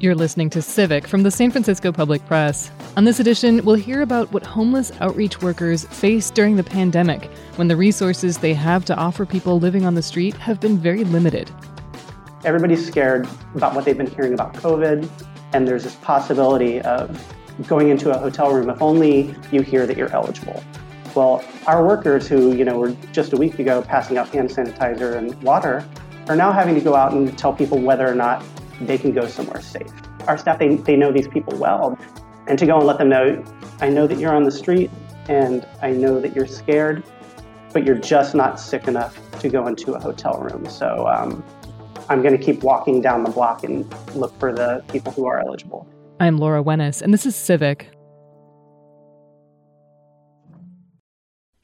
You're listening to Civic from the San Francisco Public Press. On this edition, we'll hear about what homeless outreach workers face during the pandemic when the resources they have to offer people living on the street have been very limited. Everybody's scared about what they've been hearing about COVID, and there's this possibility of going into a hotel room if only you hear that you're eligible. Well, our workers who, you know, were just a week ago passing out hand sanitizer and water are now having to go out and tell people whether or not they can go somewhere safe. Our staff, they, they know these people well. And to go and let them know, I know that you're on the street and I know that you're scared, but you're just not sick enough to go into a hotel room. So um, I'm going to keep walking down the block and look for the people who are eligible. I'm Laura Wenus, and this is Civic.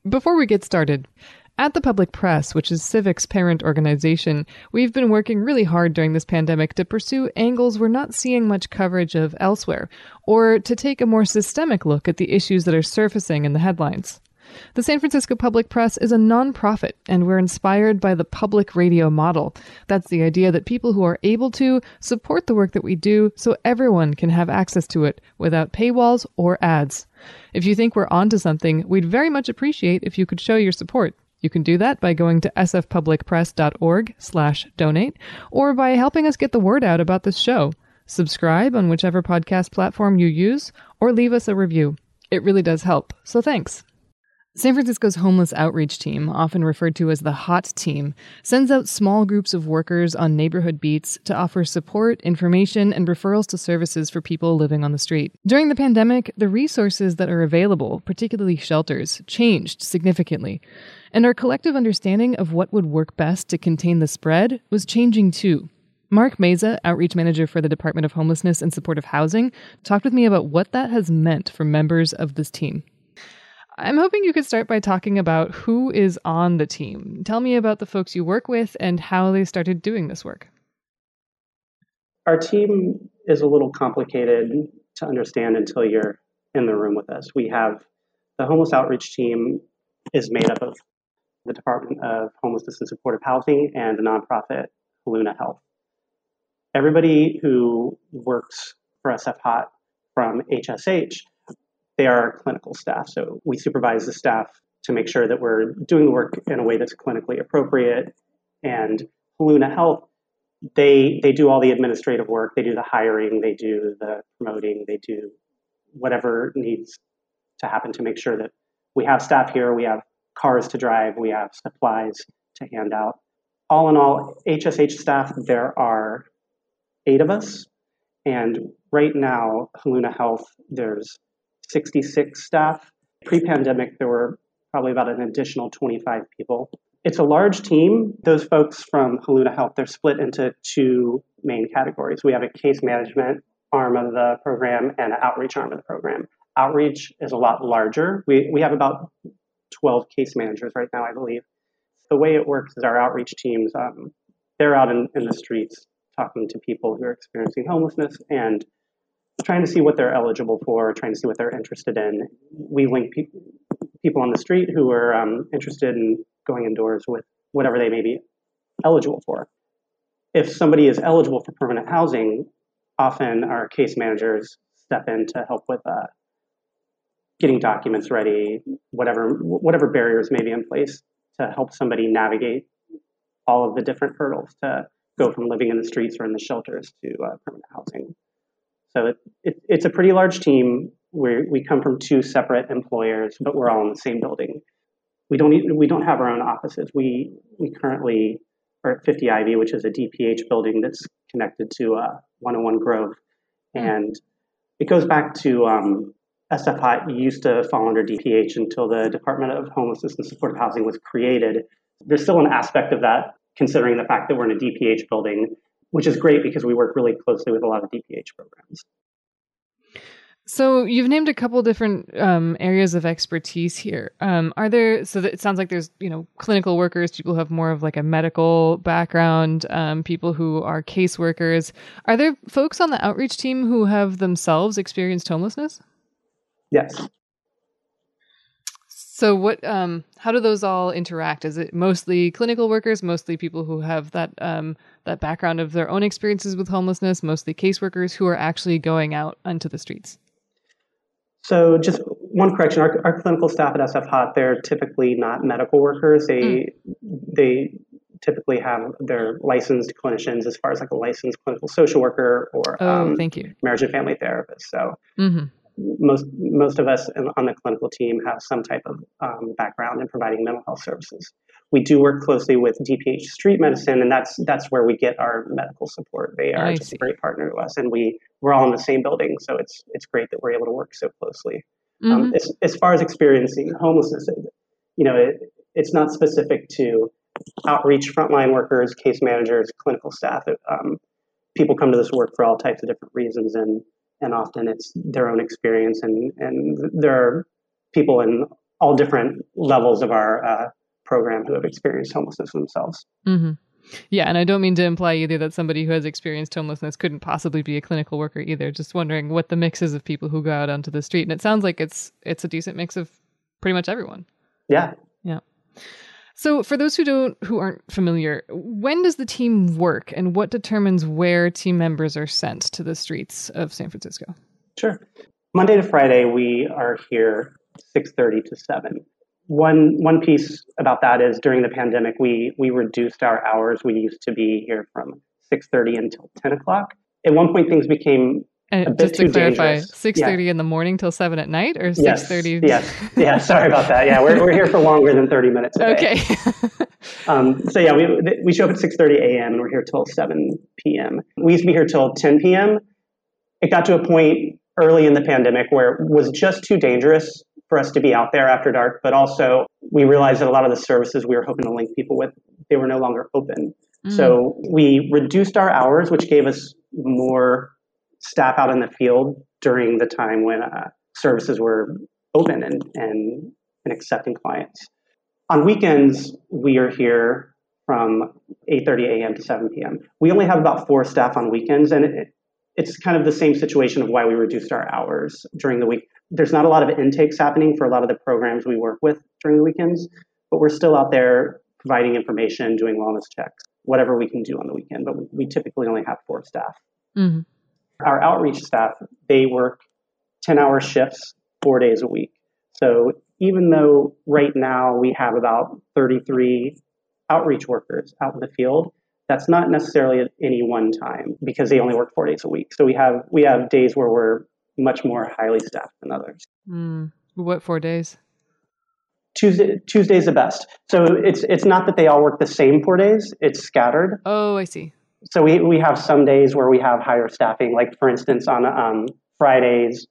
Before we get started, at the Public Press, which is Civic's parent organization, we've been working really hard during this pandemic to pursue angles we're not seeing much coverage of elsewhere, or to take a more systemic look at the issues that are surfacing in the headlines. The San Francisco Public Press is a nonprofit, and we're inspired by the public radio model. That's the idea that people who are able to support the work that we do so everyone can have access to it without paywalls or ads. If you think we're onto something, we'd very much appreciate if you could show your support. You can do that by going to sfpublicpress.org slash donate or by helping us get the word out about this show. Subscribe on whichever podcast platform you use or leave us a review. It really does help, so thanks. San Francisco's homeless outreach team, often referred to as the HOT team, sends out small groups of workers on neighborhood beats to offer support, information, and referrals to services for people living on the street. During the pandemic, the resources that are available, particularly shelters, changed significantly. And our collective understanding of what would work best to contain the spread was changing too. Mark Meza, outreach manager for the Department of Homelessness and Supportive Housing, talked with me about what that has meant for members of this team. I'm hoping you could start by talking about who is on the team. Tell me about the folks you work with and how they started doing this work. Our team is a little complicated to understand until you're in the room with us. We have the homeless outreach team is made up of the Department of Homelessness and Supportive Housing and the nonprofit Heluna Health. Everybody who works for SF Hot from HSH they are clinical staff. So we supervise the staff to make sure that we're doing the work in a way that's clinically appropriate. And Heluna Health, they they do all the administrative work. They do the hiring, they do the promoting, they do whatever needs to happen to make sure that we have staff here, we have cars to drive, we have supplies to hand out. All in all, HSH staff, there are eight of us. And right now, Heluna Health, there's 66 staff. Pre pandemic, there were probably about an additional 25 people. It's a large team. Those folks from Heluna Health, they're split into two main categories. We have a case management arm of the program and an outreach arm of the program. Outreach is a lot larger. We, we have about 12 case managers right now, I believe. The way it works is our outreach teams, um, they're out in, in the streets talking to people who are experiencing homelessness and trying to see what they're eligible for, trying to see what they're interested in. We link pe- people on the street who are um, interested in going indoors with whatever they may be eligible for. If somebody is eligible for permanent housing, often our case managers step in to help with uh, getting documents ready, whatever whatever barriers may be in place to help somebody navigate all of the different hurdles to go from living in the streets or in the shelters to uh, permanent housing. So it, it, it's a pretty large team. We we come from two separate employers, but we're all in the same building. We don't need, we don't have our own offices. We we currently are at 50 Ivy, which is a DPH building that's connected to uh, 101 Grove, and it goes back to um, SF Hot used to fall under DPH until the Department of Homelessness and Supportive Housing was created. There's still an aspect of that, considering the fact that we're in a DPH building which is great because we work really closely with a lot of DPH programs. So you've named a couple different um, areas of expertise here. Um, are there? So it sounds like there's you know clinical workers, people who have more of like a medical background, um, people who are caseworkers. Are there folks on the outreach team who have themselves experienced homelessness? Yes. So what um how do those all interact? Is it mostly clinical workers, mostly people who have that um that background of their own experiences with homelessness, mostly caseworkers who are actually going out onto the streets? So just one correction, our, our clinical staff at SF Hot, they're typically not medical workers. They mm. they typically have their licensed clinicians as far as like a licensed clinical social worker or oh, um, thank you. marriage and family therapist. So mm-hmm most most of us on the clinical team have some type of um, background in providing mental health services. We do work closely with DPH Street Medicine, and that's that's where we get our medical support. They are just a great partner to us, and we we're all in the same building, so it's it's great that we're able to work so closely. Um, mm-hmm. Um, as, as far as experiencing homelessness, you know, it, it's not specific to outreach frontline workers, case managers, clinical staff. Um, people come to this work for all types of different reasons, and and often it's their own experience and and there are people in all different levels of our uh, program who have experienced homelessness themselves. Mm-hmm. yeah and i don't mean to imply either that somebody who has experienced homelessness couldn't possibly be a clinical worker either. Just wondering what the mix is of people who go out onto the street and it sounds like it's it's a decent mix of pretty much everyone. Yeah. Yeah so, for those who don't who aren't familiar, when does the team work and what determines where team members are sent to the streets of San Francisco? Sure. Monday to Friday we are here 6:30 to 7. One one piece about that is during the pandemic we we reduced our hours. We used to be here from 6:30 until 10 o'clock. At one point things became and just to clarify, six thirty yeah. in the morning till seven at night, or six thirty? Yes, yes, yeah. Sorry about that. Yeah, we're we're here for longer than thirty minutes. Okay. um, so yeah, we we show up at six thirty a.m. and we're here till seven p.m. We used to be here till ten p.m. It got to a point early in the pandemic where it was just too dangerous for us to be out there after dark. But also, we realized that a lot of the services we were hoping to link people with, they were no longer open. Mm. So we reduced our hours, which gave us more staff out in the field during the time when uh, services were open and, and, and accepting clients. On weekends, we are here from 8.30 a.m. to 7 p.m. We only have about four staff on weekends, and it, it's kind of the same situation of why we reduced our hours during the week. There's not a lot of intakes happening for a lot of the programs we work with during the weekends, but we're still out there providing information, doing wellness checks, whatever we can do on the weekend. But we typically only have four staff. Mm-hmm. Our outreach staff, they work 10 hour shifts, four days a week. So even though right now we have about 33 outreach workers out in the field, that's not necessarily at any one time because they only work four days a week. So we have we have days where we're much more highly staffed than others. Mm. What four days? Tuesday Tuesday's the best. So it's it's not that they all work the same four days. It's scattered. Oh, I see so we, we have some days where we have higher staffing. Like for instance, on um, Fridays,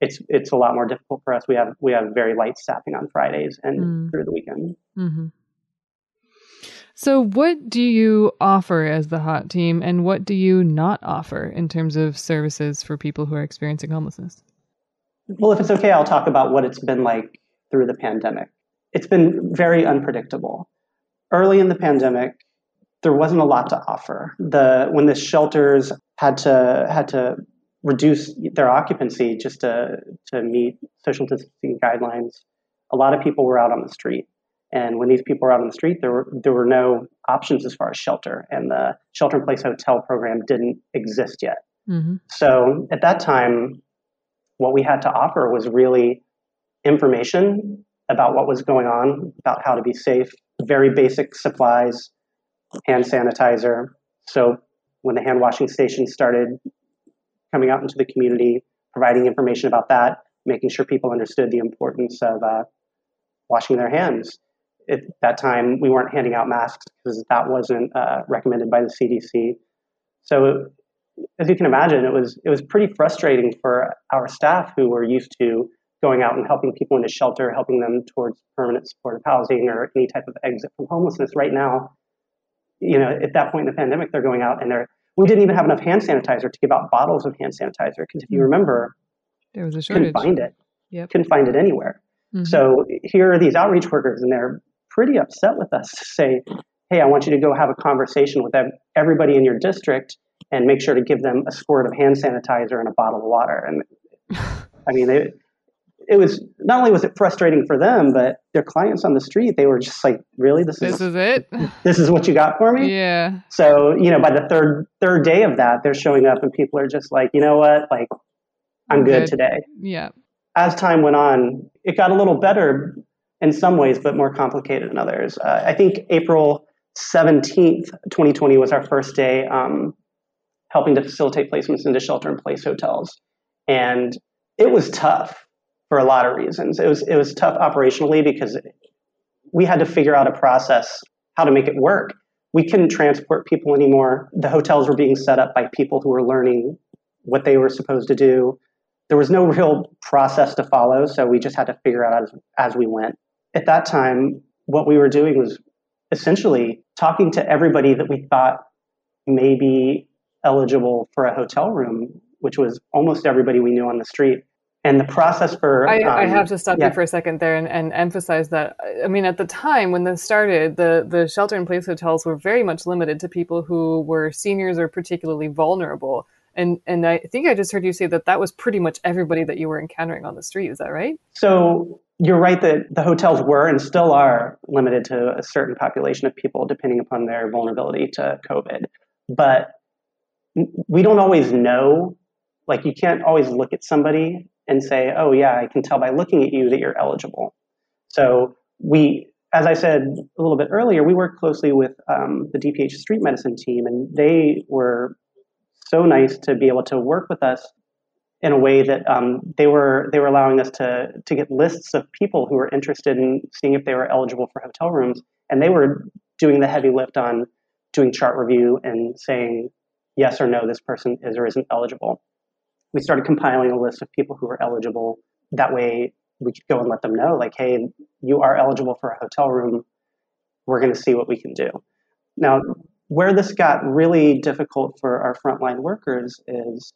it's it's a lot more difficult for us. We have we have very light staffing on Fridays and mm. through the weekend. Mm-hmm. So, what do you offer as the hot team, and what do you not offer in terms of services for people who are experiencing homelessness? Well, if it's okay, I'll talk about what it's been like through the pandemic. It's been very unpredictable. Early in the pandemic, there wasn't a lot to offer. The when the shelters had to had to reduce their occupancy just to to meet social distancing guidelines, a lot of people were out on the street. And when these people were out on the street, there were there were no options as far as shelter, and the shelter in place hotel program didn't exist yet. Mm-hmm. So at that time, what we had to offer was really information about what was going on, about how to be safe, very basic supplies, hand sanitizer. So when the hand washing station started coming out into the community, providing information about that, making sure people understood the importance of uh, washing their hands. At that time, we weren't handing out masks because that wasn't uh, recommended by the CDC. So, as you can imagine, it was it was pretty frustrating for our staff who were used to going out and helping people into shelter, helping them towards permanent supportive housing or any type of exit from homelessness. Right now, you know, at that point in the pandemic, they're going out and they're, we didn't even have enough hand sanitizer to give out bottles of hand sanitizer because if you hmm. remember, there was a shortage. Couldn't find it. Yep. Couldn't find it anywhere. Mm-hmm. So here are these outreach workers, and they're pretty upset with us to say, "Hey, I want you to go have a conversation with everybody in your district and make sure to give them a squirt of hand sanitizer and a bottle of water." And I mean, it, it was not only was it frustrating for them, but their clients on the street, they were just like, really, this, is this is, is it. This is what you got for me. Yeah. So you know, by the third third day of that, they're showing up, and people are just like, you know what, like, I'm good, good today. Yeah. As time went on, it got a little better in some ways, but more complicated in others. Uh, I think April 17th, 2020 was our first day um, helping to facilitate placements into shelter in place hotels. And it was tough for a lot of reasons. It was, it was tough operationally because we had to figure out a process how to make it work. We couldn't transport people anymore. The hotels were being set up by people who were learning what they were supposed to do. There was no real process to follow, so we just had to figure out as, as we went. At that time, what we were doing was essentially talking to everybody that we thought may be eligible for a hotel room, which was almost everybody we knew on the street. And the process for I, um, I have to stop yeah. you for a second there and, and emphasize that I mean at the time when this started, the the shelter in place hotels were very much limited to people who were seniors or particularly vulnerable. And and I think I just heard you say that that was pretty much everybody that you were encountering on the street. Is that right? So you're right that the hotels were and still are limited to a certain population of people depending upon their vulnerability to COVID. But we don't always know. Like, you can't always look at somebody and say, oh, yeah, I can tell by looking at you that you're eligible. So, we, as I said a little bit earlier, we work closely with um, the DPH street medicine team, and they were so nice to be able to work with us in a way that um, they were they were allowing us to to get lists of people who were interested in seeing if they were eligible for hotel rooms, and they were doing the heavy lift on doing chart review and saying yes or no, this person is or isn't eligible. We started compiling a list of people who were eligible. That way, we could go and let them know, like, hey, you are eligible for a hotel room. We're going to see what we can do. Now, where this got really difficult for our frontline workers is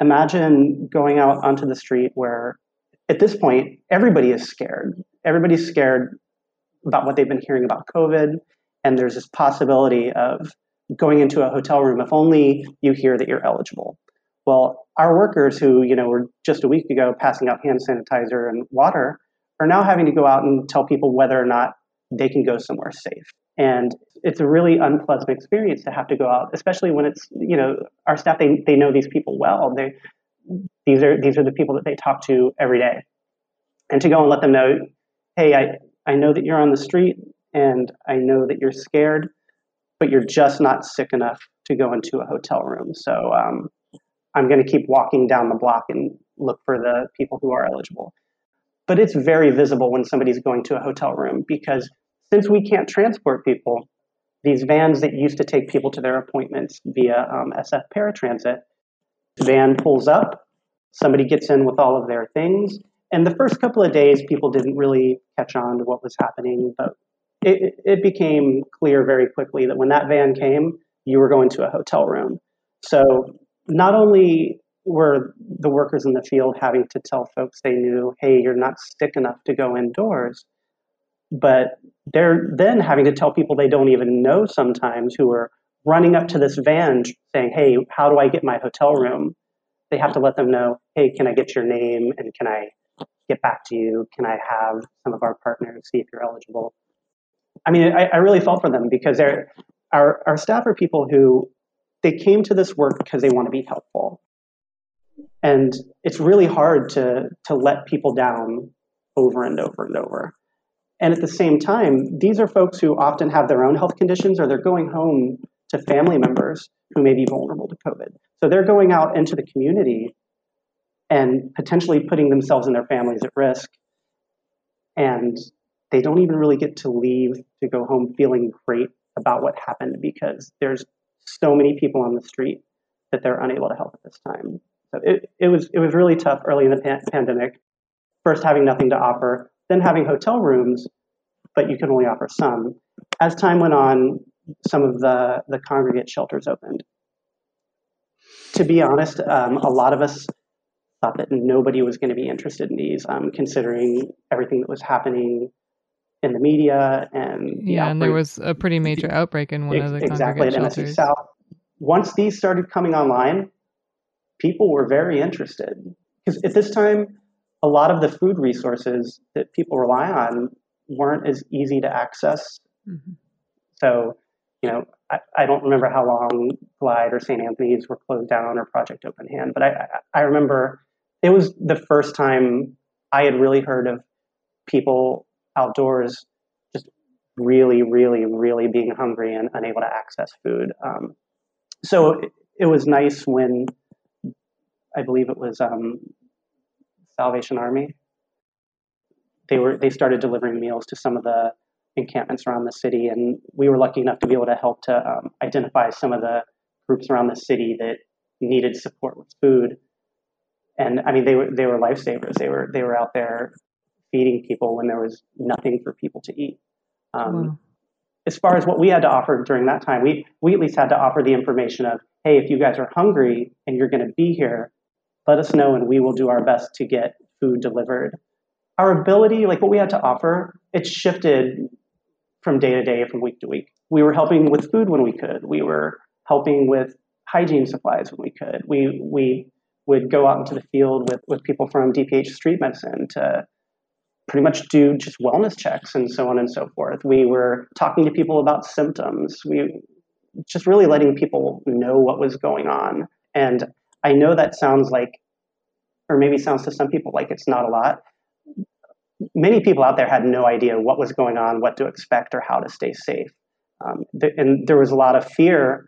imagine going out onto the street where at this point everybody is scared everybody's scared about what they've been hearing about covid and there's this possibility of going into a hotel room if only you hear that you're eligible well our workers who you know were just a week ago passing out hand sanitizer and water are now having to go out and tell people whether or not they can go somewhere safe and it's a really unpleasant experience to have to go out, especially when it's you know our staff they they know these people well. They these are these are the people that they talk to every day, and to go and let them know, hey, I I know that you're on the street and I know that you're scared, but you're just not sick enough to go into a hotel room. So um, I'm going to keep walking down the block and look for the people who are eligible. But it's very visible when somebody's going to a hotel room because since we can't transport people, these vans that used to take people to their appointments via um, SF paratransit, van pulls up, somebody gets in with all of their things, and the first couple of days, people didn't really catch on to what was happening, but it, it became clear very quickly that when that van came, you were going to a hotel room. So not only were the workers in the field having to tell folks they knew, hey, you're not sick enough to go indoors, but they're then having to tell people they don't even know sometimes who are running up to this van saying, Hey, how do I get my hotel room? They have to let them know, Hey, can I get your name and can I get back to you? Can I have some of our partners see if you're eligible? I mean, I, I really felt for them because our, our staff are people who they came to this work because they want to be helpful. And it's really hard to, to let people down over and over and over. And at the same time, these are folks who often have their own health conditions or they're going home to family members who may be vulnerable to COVID. So they're going out into the community and potentially putting themselves and their families at risk. And they don't even really get to leave to go home feeling great about what happened because there's so many people on the street that they're unable to help at this time. So it, it was it was really tough early in the pan- pandemic. First, having nothing to offer, then having hotel rooms, but you can only offer some. As time went on, some of the, the congregate shelters opened. To be honest, um, a lot of us thought that nobody was going to be interested in these, um, considering everything that was happening in the media and the yeah, outbreak. and there was a pretty major outbreak in one of the exactly at MSC South. Once these started coming online, people were very interested because at this time a lot of the food resources that people rely on weren't as easy to access. Mm-hmm. So, you know, I, I, don't remember how long Glide or St. Anthony's were closed down or Project Open Hand, but I, I remember it was the first time I had really heard of people outdoors just really, really, really being hungry and unable to access food. Um, so it, it, was nice when I believe it was um, Salvation Army. They were they started delivering meals to some of the encampments around the city, and we were lucky enough to be able to help to um, identify some of the groups around the city that needed support with food. And I mean, they were they were lifesavers. They were they were out there feeding people when there was nothing for people to eat. Um, wow. As far as what we had to offer during that time, we we at least had to offer the information of, hey, if you guys are hungry and you're going to be here, let us know and we will do our best to get food delivered. Our ability, like what we had to offer, it shifted from day to day, from week to week. We were helping with food when we could. We were helping with hygiene supplies when we could. We we would go out into the field with, with people from DPH Street Medicine to pretty much do just wellness checks and so on and so forth. We were talking to people about symptoms. We just really letting people know what was going on. And I know that sounds like, or maybe sounds to some people like it's not a lot. Many people out there had no idea what was going on, what to expect, or how to stay safe. Um, and there was a lot of fear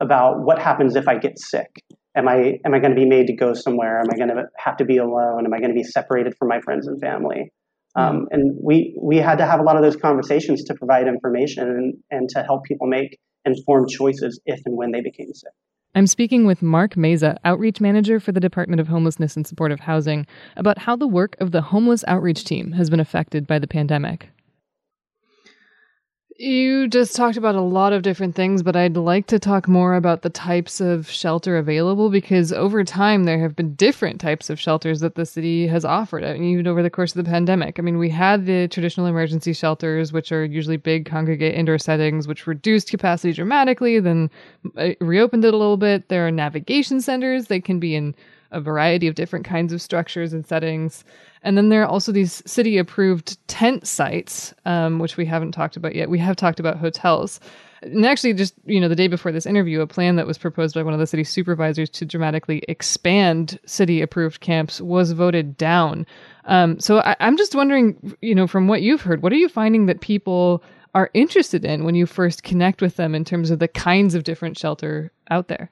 about what happens if I get sick. Am I am I going to be made to go somewhere? Am I going to have to be alone? Am I going to be separated from my friends and family? Um, mm-hmm. and we we had to have a lot of those conversations to provide information and, and to help people make informed choices if and when they became sick. I'm speaking with Mark Meza, Outreach Manager for the Department of Homelessness and Supportive Housing, about how the work of the Homeless Outreach Team has been affected by the pandemic. You just talked about a lot of different things, but I'd like to talk more about the types of shelter available because over time there have been different types of shelters that the city has offered, I mean, even over the course of the pandemic. I mean, we had the traditional emergency shelters, which are usually big congregate indoor settings, which reduced capacity dramatically, then uh, reopened it a little bit. There are navigation centers, they can be in a variety of different kinds of structures and settings. And then there are also these city approved tent sites, um, which we haven't talked about yet. We have talked about hotels. And actually, just you know, the day before this interview, a plan that was proposed by one of the city supervisors to dramatically expand city-approved camps was voted down. Um, so I, I'm just wondering, you know, from what you've heard, what are you finding that people are interested in when you first connect with them in terms of the kinds of different shelter out there?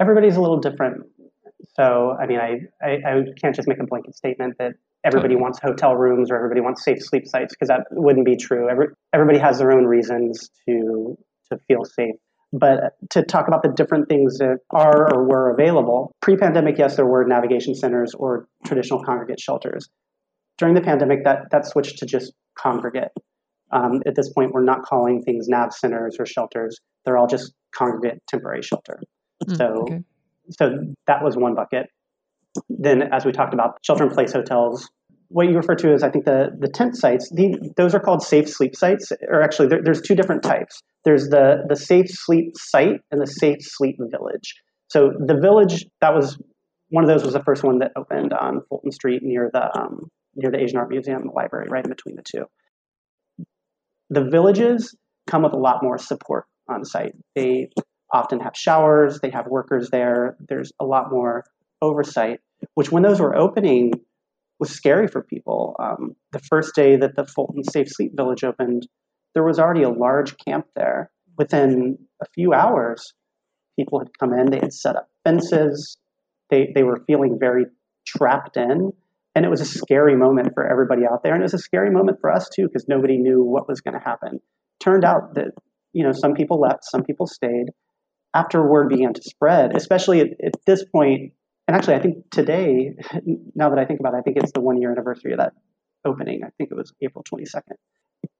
everybody's a little different. So, I mean, I, I, I can't just make a blanket statement that everybody wants hotel rooms or everybody wants safe sleep sites because that wouldn't be true. Every, everybody has their own reasons to to feel safe. But to talk about the different things that are or were available, pre pandemic, yes, there were navigation centers or traditional congregate shelters. During the pandemic, that, that switched to just congregate. Um, at this point, we're not calling things nav centers or shelters, they're all just congregate temporary shelter. Mm, so, okay. So that was one bucket. Then, as we talked about, shelter-in-place hotels. What you refer to as, I think, the the tent sites. The, those are called safe sleep sites. Or actually, there, there's two different types. There's the the safe sleep site and the safe sleep village. So the village that was one of those was the first one that opened on Fulton Street near the um, near the Asian Art Museum the library, right in between the two. The villages come with a lot more support on site. They often have showers, they have workers there. There's a lot more oversight, which when those were opening was scary for people. Um, the first day that the Fulton Safe Sleep Village opened, there was already a large camp there. Within a few hours, people had come in, they had set up fences, they, they were feeling very trapped in. And it was a scary moment for everybody out there. And it was a scary moment for us too, because nobody knew what was going to happen. Turned out that, you know, some people left, some people stayed after word began to spread, especially at, at, this point, and actually, I think today, now that I think about it, I think it's the one year anniversary of that opening. I think it was April 22nd.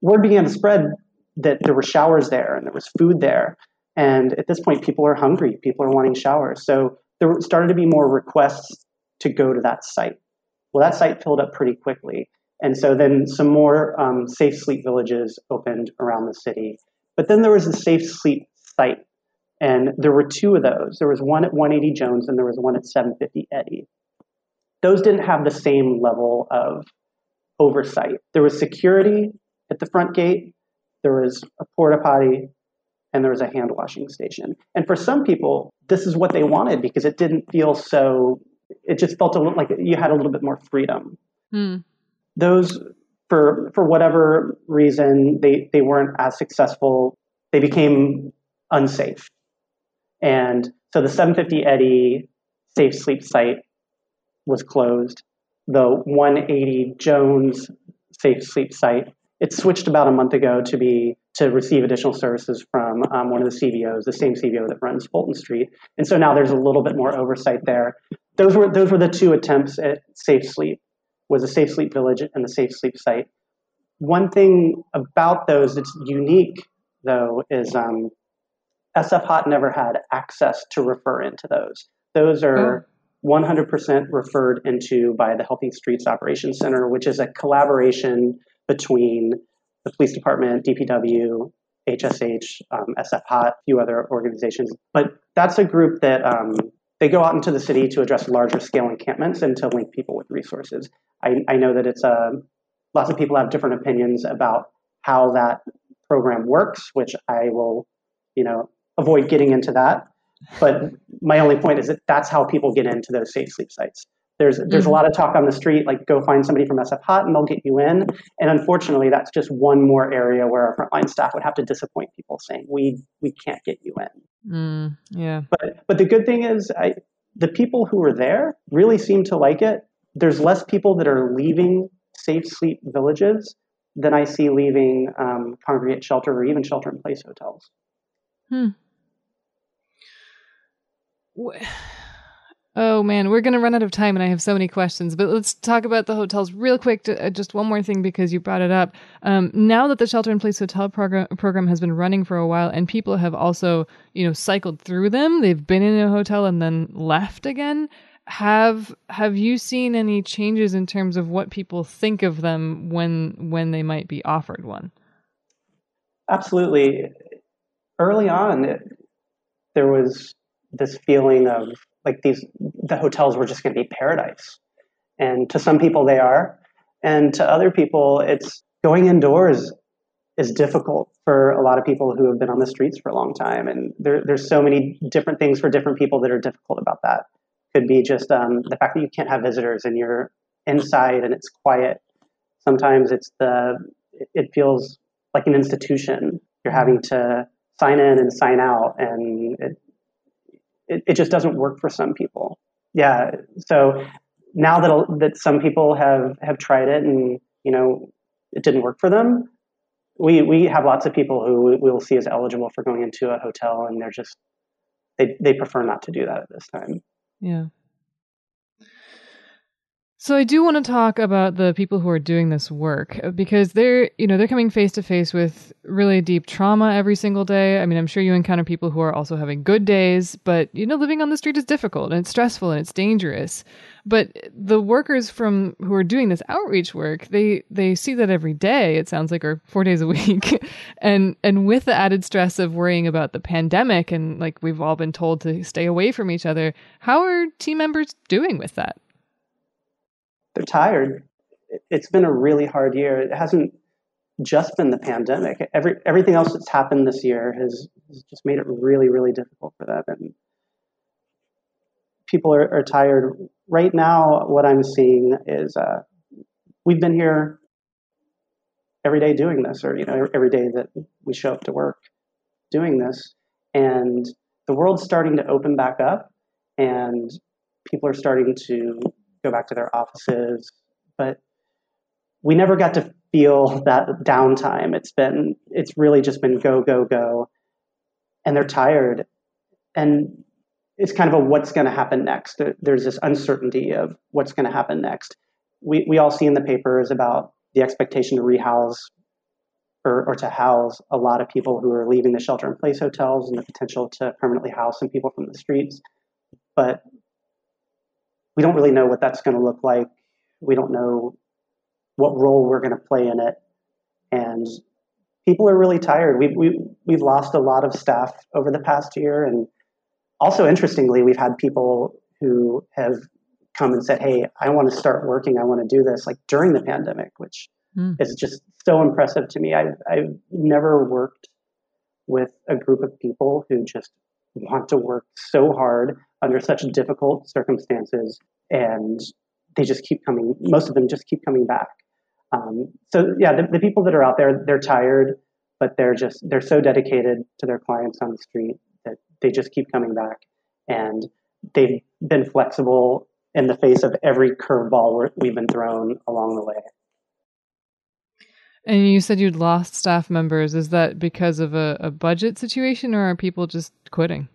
Word began to spread that there were showers there and there was food there. And at this point, people are hungry, people are wanting showers. So there started to be more requests to go to that site. Well, that site filled up pretty quickly. And so then some more um, safe sleep villages opened around the city. But then there was a safe sleep site and there were two of those. There was one at 180 Jones and there was one at 750 Eddy. those didn't have the same level of oversight. There was security at the front gate, there was a porta potty, and there was a hand washing station. And for some people, this is what they wanted because it didn't feel so, it just felt a little like you had a little bit more freedom. Hmm. Those, for, for whatever reason, they, they weren't as successful. They became unsafe. And so the 750 Eddy Safe Sleep site was closed. The 180 Jones Safe Sleep site it switched about a month ago to be to receive additional services from um, one of the CBOs, the same CBO that runs Fulton Street, and so now there's a little bit more oversight there. Those were those were the two attempts at safe sleep, was a safe sleep village and the safe sleep site. One thing about those that's unique though is um, SF Hot never had access to refer into those. Those are. Oh. 100% referred into by the Healthy Streets Operations Center, which is a collaboration between the police department, DPW, HSH, um, SF Hot, a few other organizations. But that's a group that um, they go out into the city to address larger scale encampments and to link people with resources. I, I know that it's a uh, lots of people have different opinions about how that program works, which I will, you know, avoid getting into that. But my only point is that that's how people get into those safe sleep sites. There's there's mm-hmm. a lot of talk on the street, like go find somebody from SF Hot and they'll get you in. And unfortunately, that's just one more area where our frontline staff would have to disappoint people, saying we we can't get you in. Mm, yeah. But but the good thing is, I, the people who are there really seem to like it. There's less people that are leaving safe sleep villages than I see leaving um, congregate shelter or even shelter in place hotels. Hmm. Oh man, we're gonna run out of time, and I have so many questions. But let's talk about the hotels real quick. To, uh, just one more thing because you brought it up. Um, now that the shelter-in-place hotel program program has been running for a while, and people have also, you know, cycled through them. They've been in a hotel and then left again. Have Have you seen any changes in terms of what people think of them when when they might be offered one? Absolutely. Early on, it, there was this feeling of like these the hotels were just going to be paradise. And to some people they are and to other people it's going indoors is difficult for a lot of people who have been on the streets for a long time and there, there's so many different things for different people that are difficult about that. Could be just um, the fact that you can't have visitors and you're inside and it's quiet. Sometimes it's the it feels like an institution. You're having to sign in and sign out and it, it, it just doesn't work for some people. Yeah. So now that that some people have have tried it and you know it didn't work for them, we we have lots of people who we will see as eligible for going into a hotel, and they're just they they prefer not to do that at this time. Yeah. So I do want to talk about the people who are doing this work uh, because they're, you know, they're coming face to face with really deep trauma every single day. I mean, I'm sure you encounter people who are also having good days, but you know, living on the street is difficult and it's stressful and it's dangerous. But the workers from who are doing this outreach work, they they see that every day. It sounds like or 4 days a week. and and with the added stress of worrying about the pandemic and like we've all been told to stay away from each other, how are team members doing with that? They're tired. It's been a really hard year. It hasn't just been the pandemic. Every everything else that's happened this year has, has just made it really, really difficult for them. And people are, are tired. Right now, what I'm seeing is uh, we've been here every day doing this, or you know, every day that we show up to work doing this, and the world's starting to open back up, and people are starting to go back to their offices. But we never got to feel that downtime. It's been, it's really just been go, go, go. And they're tired. And it's kind of a what's going to happen next. There's this uncertainty of what's going to happen next. We, we all see in the papers about the expectation to rehouse or, or, to house a lot of people who are leaving the shelter in place hotels and the potential to permanently house some people from the streets. But we don't really know what that's going to look like. We don't know what role we're going to play in it. And people are really tired. We've, we, we've lost a lot of staff over the past year. And also, interestingly, we've had people who have come and said, "Hey, I want to start working. I want to do this." Like during the pandemic, which mm. is just so impressive to me. I've I've never worked with a group of people who just want to work so hard under such difficult circumstances, and they just keep coming. Most of them just keep coming back. Um, so yeah, the, the people that are out there, they're tired, but they're just they're so dedicated to their clients on the street that they just keep coming back, and they've been flexible in the face of every curveball we've been thrown along the way. And you said you'd lost staff members. Is that because of a, a budget situation, or are people just quitting?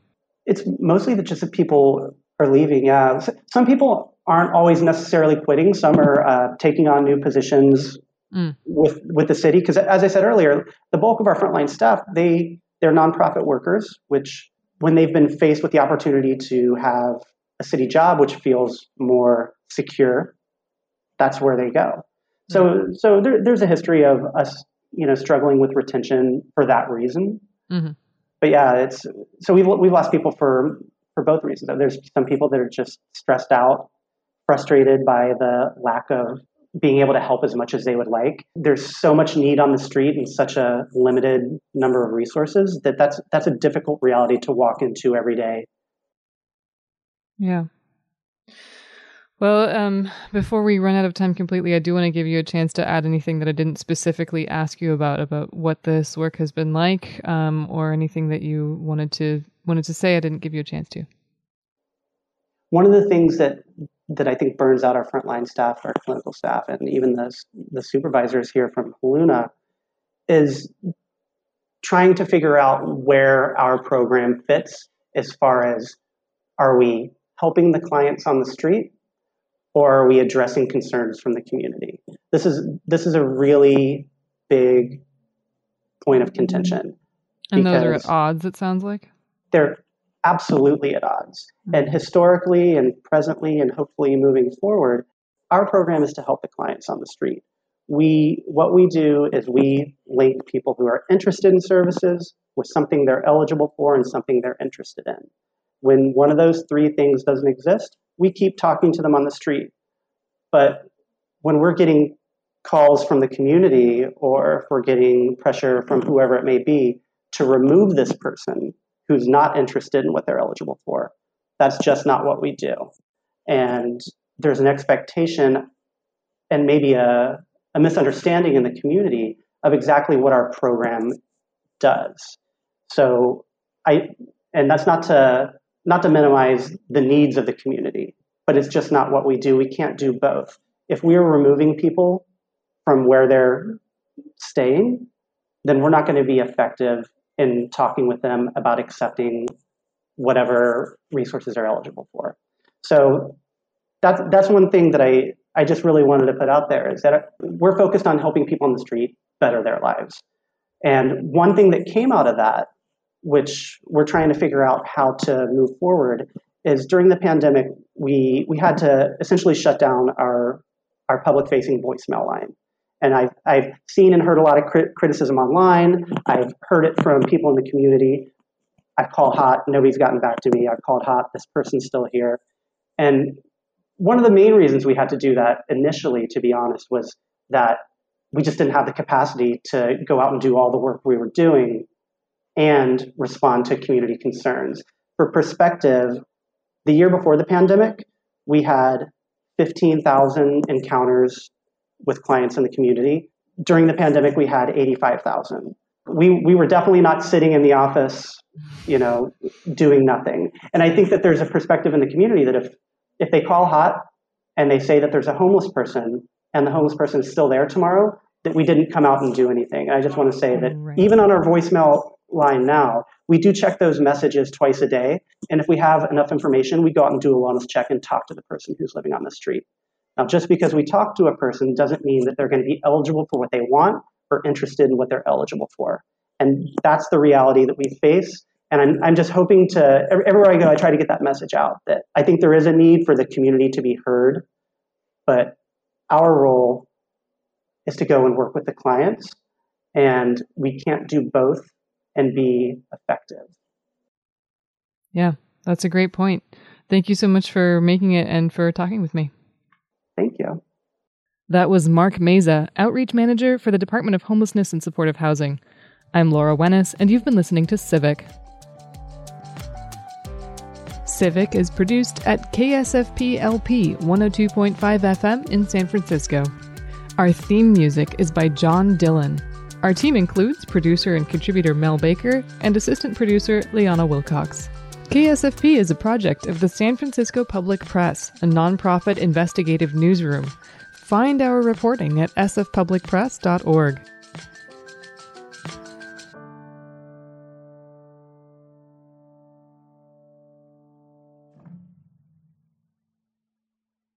It's mostly that just that people are leaving. Yeah, some people aren't always necessarily quitting. Some are uh, taking on new positions mm. with with the city. Because as I said earlier, the bulk of our frontline staff they they're nonprofit workers, which when they've been faced with the opportunity to have a city job, which feels more secure, that's where they go. So, mm-hmm. so there, there's a history of us, you know, struggling with retention for that reason. Mm-hmm. But yeah, it's so we've we've lost people for for both reasons. There's some people that are just stressed out, frustrated by the lack of being able to help as much as they would like. There's so much need on the street and such a limited number of resources that that's that's a difficult reality to walk into every day. Yeah. Well, um, before we run out of time completely, I do want to give you a chance to add anything that I didn't specifically ask you about about what this work has been like, um, or anything that you wanted to wanted to say. I didn't give you a chance to. One of the things that that I think burns out our frontline staff, our clinical staff, and even the the supervisors here from Heluna is trying to figure out where our program fits as far as are we helping the clients on the street or are we addressing concerns from the community? This is this is a really big point of contention. And those are at odds, it sounds like? They're absolutely at odds. Mm-hmm. And historically and presently and hopefully moving forward, our program is to help the clients on the street. We what we do is we link people who are interested in services with something they're eligible for and something they're interested in. When one of those three things doesn't exist, we keep talking to them on the street. But when we're getting calls from the community or if we're getting pressure from whoever it may be to remove this person who's not interested in what they're eligible for, that's just not what we do. And there's an expectation and maybe a, a misunderstanding in the community of exactly what our program does. So I, and that's not to not to minimize the needs of the community, but it's just not what we do. We can't do both. If we are removing people from where they're staying, then we're not going to be effective in talking with them about accepting whatever resources they're eligible for. So that's that's one thing that I I just really wanted to put out there is that we're focused on helping people on the street better their lives. And one thing that came out of that which we're trying to figure out how to move forward, is during the pandemic, we, we had to essentially shut down our, our public facing voicemail line. And I've, I've seen and heard a lot of crit- criticism online. I've heard it from people in the community. I've called hot, nobody's gotten back to me. I've called hot, this person's still here. And one of the main reasons we had to do that initially, to be honest, was that we just didn't have the capacity to go out and do all the work we were doing and respond to community concerns. For perspective, the year before the pandemic, we had 15,000 encounters with clients in the community. During the pandemic, we had 85,000. We, we were definitely not sitting in the office, you know, doing nothing. And I think that there's a perspective in the community that if, if they call hot and they say that there's a homeless person and the homeless person is still there tomorrow, that we didn't come out and do anything. I just want to say that right. even on our voicemail line now, we do check those messages twice a day. And if we have enough information, we go out and do a wellness check and talk to the person who's living on the street. Now, just because we talk to a person doesn't mean that they're going to be eligible for what they want or interested in what they're eligible for. And that's the reality that we face. And I'm, I'm just hoping to, everywhere I go, I try to get that message out that I think there is a need for the community to be heard, but our role is to go and work with the clients. And we can't do both and be effective. Yeah, that's a great point. Thank you so much for making it and for talking with me. Thank you. That was Mark Meza, Outreach Manager for the Department of Homelessness and Supportive Housing. I'm Laura Wenus, and you've been listening to Civic. Civic is produced at KSFP LP 102.5 FM in San Francisco. Our theme music is by John Dillon. Our team includes producer and contributor Mel Baker and assistant producer Liana Wilcox. KSFP is a project of the San Francisco Public Press, a nonprofit investigative newsroom. Find our reporting at sfpublicpress.org.